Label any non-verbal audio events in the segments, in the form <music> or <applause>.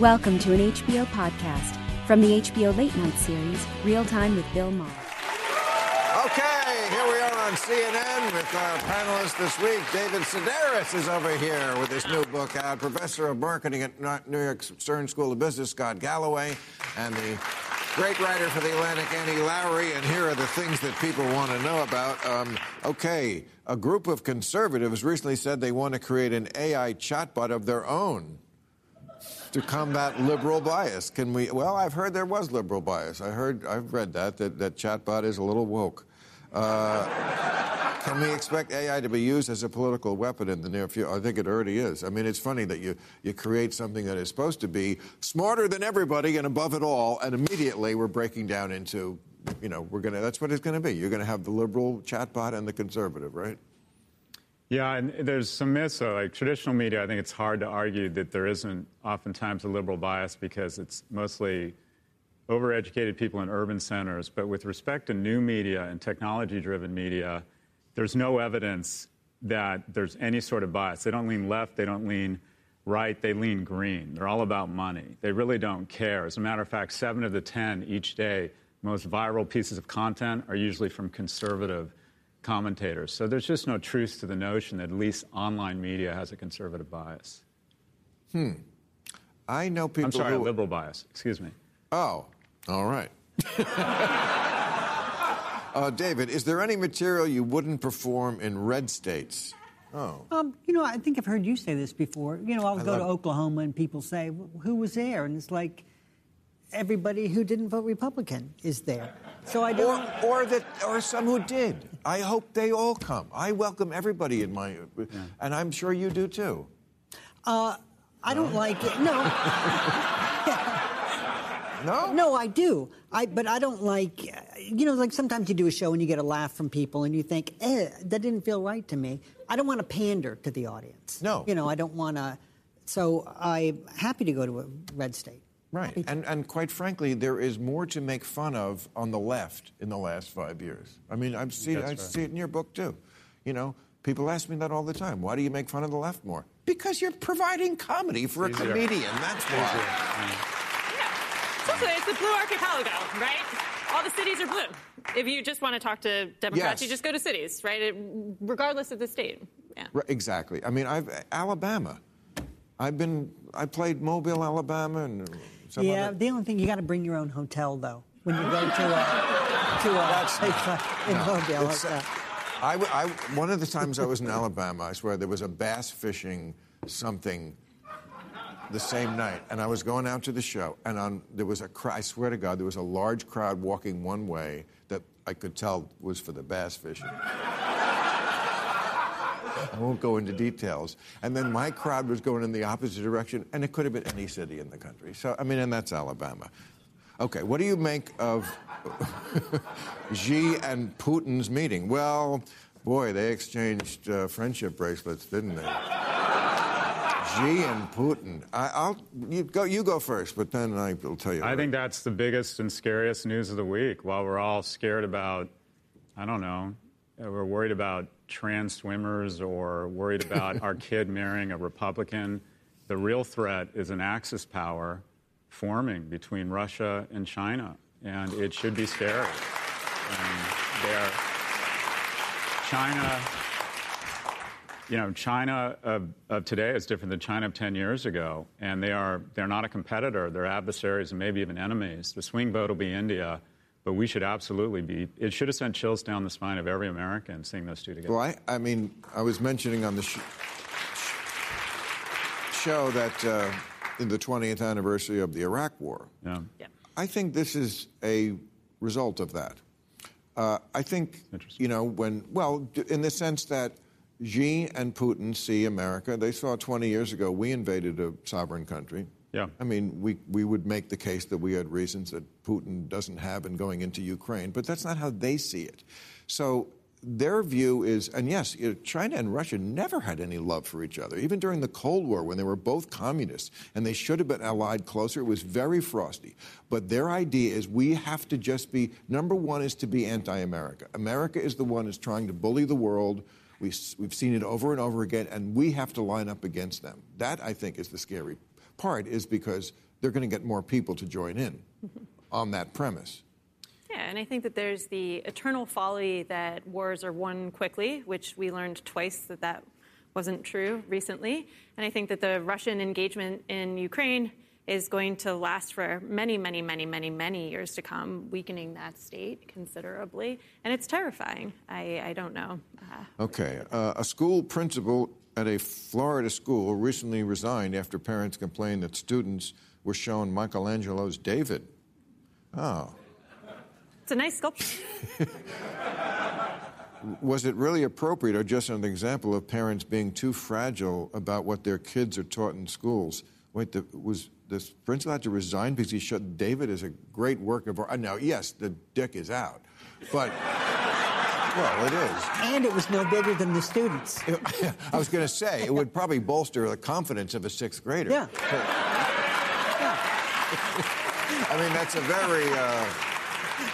Welcome to an HBO podcast from the HBO Late Night series, Real Time with Bill Maher. Okay, here we are on CNN with our panelist this week. David Sedaris is over here with his new book out. Professor of Marketing at New York Stern School of Business, Scott Galloway, and the great writer for The Atlantic, Annie Lowrey. And here are the things that people want to know about. Um, okay, a group of conservatives recently said they want to create an AI chatbot of their own to combat liberal bias. Can we? Well, I've heard there was liberal bias. I heard, I've read that that that chatbot is a little woke. Uh, can we expect AI to be used as a political weapon in the near future? I think it already is. I mean, it's funny that you, you create something that is supposed to be smarter than everybody and above it all, and immediately we're breaking down into, you know, we're going to, that's what it's going to be. You're going to have the liberal chatbot and the conservative, right? Yeah, and there's some myths. So, like traditional media, I think it's hard to argue that there isn't oftentimes a liberal bias because it's mostly overeducated people in urban centers. But with respect to new media and technology driven media, there's no evidence that there's any sort of bias. They don't lean left, they don't lean right, they lean green. They're all about money. They really don't care. As a matter of fact, seven of the 10 each day most viral pieces of content are usually from conservative commentators. So there's just no truth to the notion that at least online media has a conservative bias. Hmm. I know people. I'm sorry, who... liberal bias. Excuse me. Oh, all right. <laughs> uh, David, is there any material you wouldn't perform in red states? Oh. Um, you know, I think I've heard you say this before. You know, I'll I go love... to Oklahoma and people say, "Who was there?" And it's like everybody who didn't vote Republican is there. So I don't. Or, or that, or some who did. I hope they all come. I welcome everybody in my, yeah. and I'm sure you do too. Uh, I don't like it. No. <laughs> no. No, I do. I but I don't like. You know, like sometimes you do a show and you get a laugh from people and you think, eh, that didn't feel right to me. I don't want to pander to the audience. No. You know, I don't want to. So I'm happy to go to a red state. Right. And, and quite frankly, there is more to make fun of on the left in the last five years. I mean, I've seen, I right. see it in your book too. You know, people ask me that all the time. Why do you make fun of the left more? Because you're providing comedy for it's a easier. comedian. That's why. Yeah. So it's the blue archipelago, right? All the cities are blue. If you just want to talk to Democrats, yes. you just go to cities, right? It, regardless of the state. Yeah. Right, exactly. I mean, I've Alabama. I've been. I played Mobile, Alabama, and some yeah, the only thing you got to bring your own hotel though when you go to a <laughs> to a in no, Mobile. Uh, I, I, one of the times I was in <laughs> Alabama, I swear there was a bass fishing something the same night, and I was going out to the show, and on, there was a I swear to God, there was a large crowd walking one way that I could tell was for the bass fishing. I won't go into details. And then my crowd was going in the opposite direction, and it could have been any city in the country. So, I mean, and that's Alabama. Okay, what do you make of <laughs> Xi and Putin's meeting? Well, boy, they exchanged uh, friendship bracelets, didn't they? Xi and Putin. I, will you go. You go first, but then I will tell you. I think that's the biggest and scariest news of the week. While we're all scared about, I don't know, we're worried about trans swimmers or worried about our <laughs> kid marrying a Republican. The real threat is an Axis power forming between Russia and China, and it should be scary. And China, you know, China of, of, today is different than China of 10 years ago, and they are they're not a competitor. They're adversaries and maybe even enemies. The swing vote will be India, but we should absolutely be. It should have sent chills down the spine of every American seeing those two together. Well, I, I mean, I was mentioning on the sh- show that uh, in the 20th anniversary of the Iraq War. Yeah. yeah. I think this is a result of that. Uh, I think, you know, when, well, in the sense that Xi and Putin see America. They saw 20 years ago we invaded a sovereign country. Yeah. I mean, we, we would make the case that we had reasons that Putin doesn't have in going into Ukraine, but that's not how they see it. So their view is, and yes, China and Russia never had any love for each other. Even during the Cold War, when they were both communists and they should have been allied closer, it was very frosty. But their idea is we have to just be number one is to be anti America. America is the one who's trying to bully the world we, we've seen it over and over again, and we have to line up against them. That, I think, is the scary part, is because they're going to get more people to join in on that premise. Yeah, and I think that there's the eternal folly that wars are won quickly, which we learned twice that that wasn't true recently. And I think that the Russian engagement in Ukraine is going to last for many, many, many, many, many years to come, weakening that state considerably. And it's terrifying. I, I don't know. Uh, okay. Uh, a school principal at a Florida school recently resigned after parents complained that students were shown Michelangelo's David. Oh. It's a nice sculpture. <laughs> was it really appropriate or just an example of parents being too fragile about what their kids are taught in schools? Wait, the, was this principal had to resign because he showed David as a great work of art. Uh, now, yes, the dick is out, but. Well, it is. And it was no bigger than the students. <laughs> I was going to say, it would probably bolster the confidence of a sixth grader. Yeah. yeah. <laughs> I mean, that's a very, uh,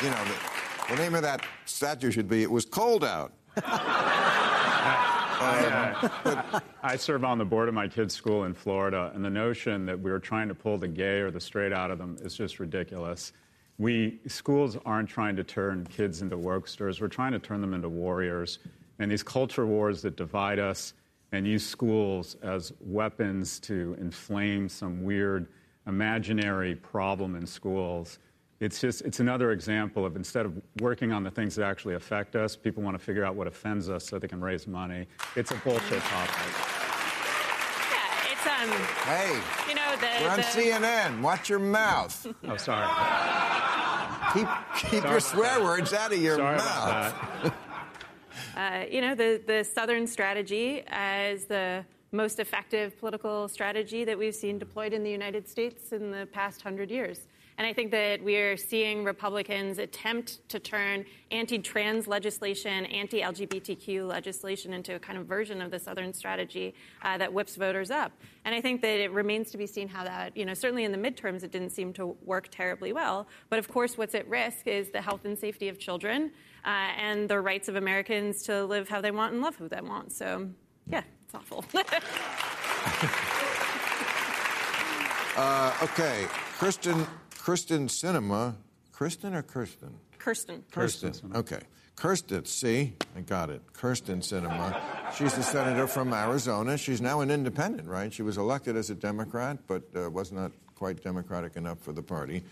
you know, the, the name of that statue should be It Was Cold Out. <laughs> Um, I serve on the board of my kids' school in Florida, and the notion that we are trying to pull the gay or the straight out of them is just ridiculous. We schools aren't trying to turn kids into wokesters. We're trying to turn them into warriors. And these culture wars that divide us and use schools as weapons to inflame some weird imaginary problem in schools it's just it's another example of instead of working on the things that actually affect us, people want to figure out what offends us so they can raise money. It's a bullshit topic. Um. Hey. You know the. We're on the... CNN. Watch your mouth. oh, sorry. Keep keep sorry your swear words out of your sorry mouth. <laughs> uh, you know the the Southern strategy as the most effective political strategy that we've seen deployed in the United States in the past hundred years. And I think that we're seeing Republicans attempt to turn anti trans legislation, anti LGBTQ legislation into a kind of version of the Southern strategy uh, that whips voters up. And I think that it remains to be seen how that, you know, certainly in the midterms, it didn't seem to work terribly well. But of course, what's at risk is the health and safety of children uh, and the rights of Americans to live how they want and love who they want. So, yeah, it's awful. <laughs> uh, okay, Kyrsten Kyrsten Sinema. Kristen or Kirsten? Kirsten. Kirsten. Okay. Kirsten, see? I got it. Kirsten Sinema. She's the senator from Arizona. She's now an independent, right? She was elected as a Democrat, but uh, was not quite Democratic enough for the party,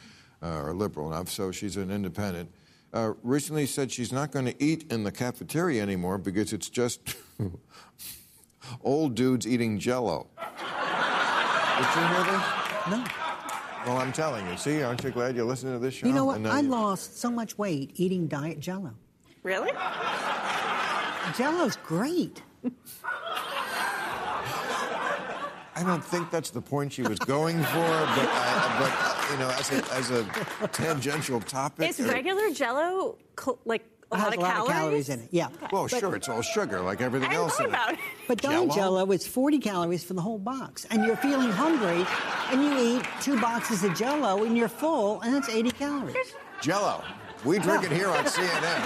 uh, or liberal enough, so she's an independent. Uh, recently said she's not going to eat in the cafeteria anymore because it's just <laughs> old dudes eating jello. Did you hear that? No. Well, I'm telling you. See, aren't you glad you're listening to this show? You know what? I you... lost so much weight eating diet Jello. Really? Jello's great. I don't think that's the point she was going for, but, I, but you know, as a, as a tangential topic. Is regular Jello like a it lot, of, a lot calories? of calories in it. Yeah. Okay. Well, but, sure, it's all sugar, like everything I else. in about it. But Diet Jello is 40 calories for the whole box, and you're feeling hungry, and you eat two boxes of Jello, and you're full, and that's 80 calories. Jello. We drink it here on <laughs> CNN.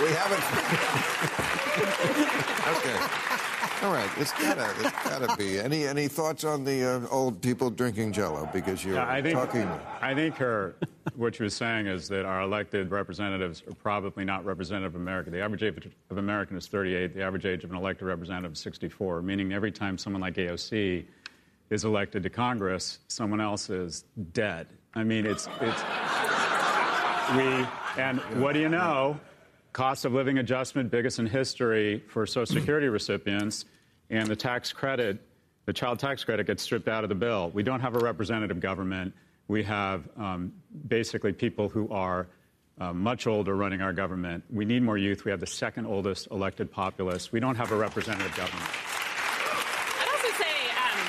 we haven't. <laughs> okay. All right, it's gotta, it's gotta be. Any any thoughts on the uh, old people drinking Jello? Because you're Yeah, I think, talking. I think her, what was saying is that our elected representatives are probably not representative of America. The average age of American is 38. The average age of an elected representative is 64, meaning every time someone like AOC is elected to Congress, someone else is dead. I mean, it's, it's, we, and what do you know? Cost of living adjustment, biggest in history for Social Security recipients, and the tax credit, the child tax credit gets stripped out of the bill. We don't have a representative government. We have um, basically people who are uh, much older running our government. We need more youth. We have the second oldest elected populace. We don't have a representative government. I'd also say um,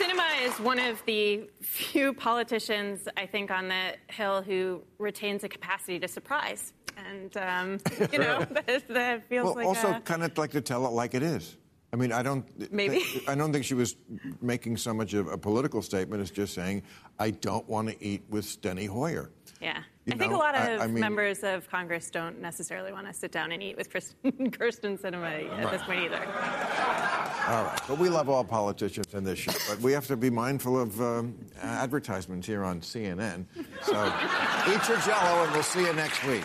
Sinema is one of the few politicians, I think, on the Hill who retains a capacity to surprise. And, um, you know, that, <laughs> <laughs> that feels Well, like also a, kind of like to tell it like it is. I mean, I don't. Maybe. I don't think she was making so much of a political statement as just saying, "I don't want to eat with Steny Hoyer." Yeah. You I think a lot of I mean- members of Congress don't necessarily want to sit down and eat with Kirsten, <laughs> Kirsten Sinema at this point either. All right, but we love all politicians in this show, but we have to be mindful of um, advertisements here on CNN. So eat your Jello, and we'll see you next week.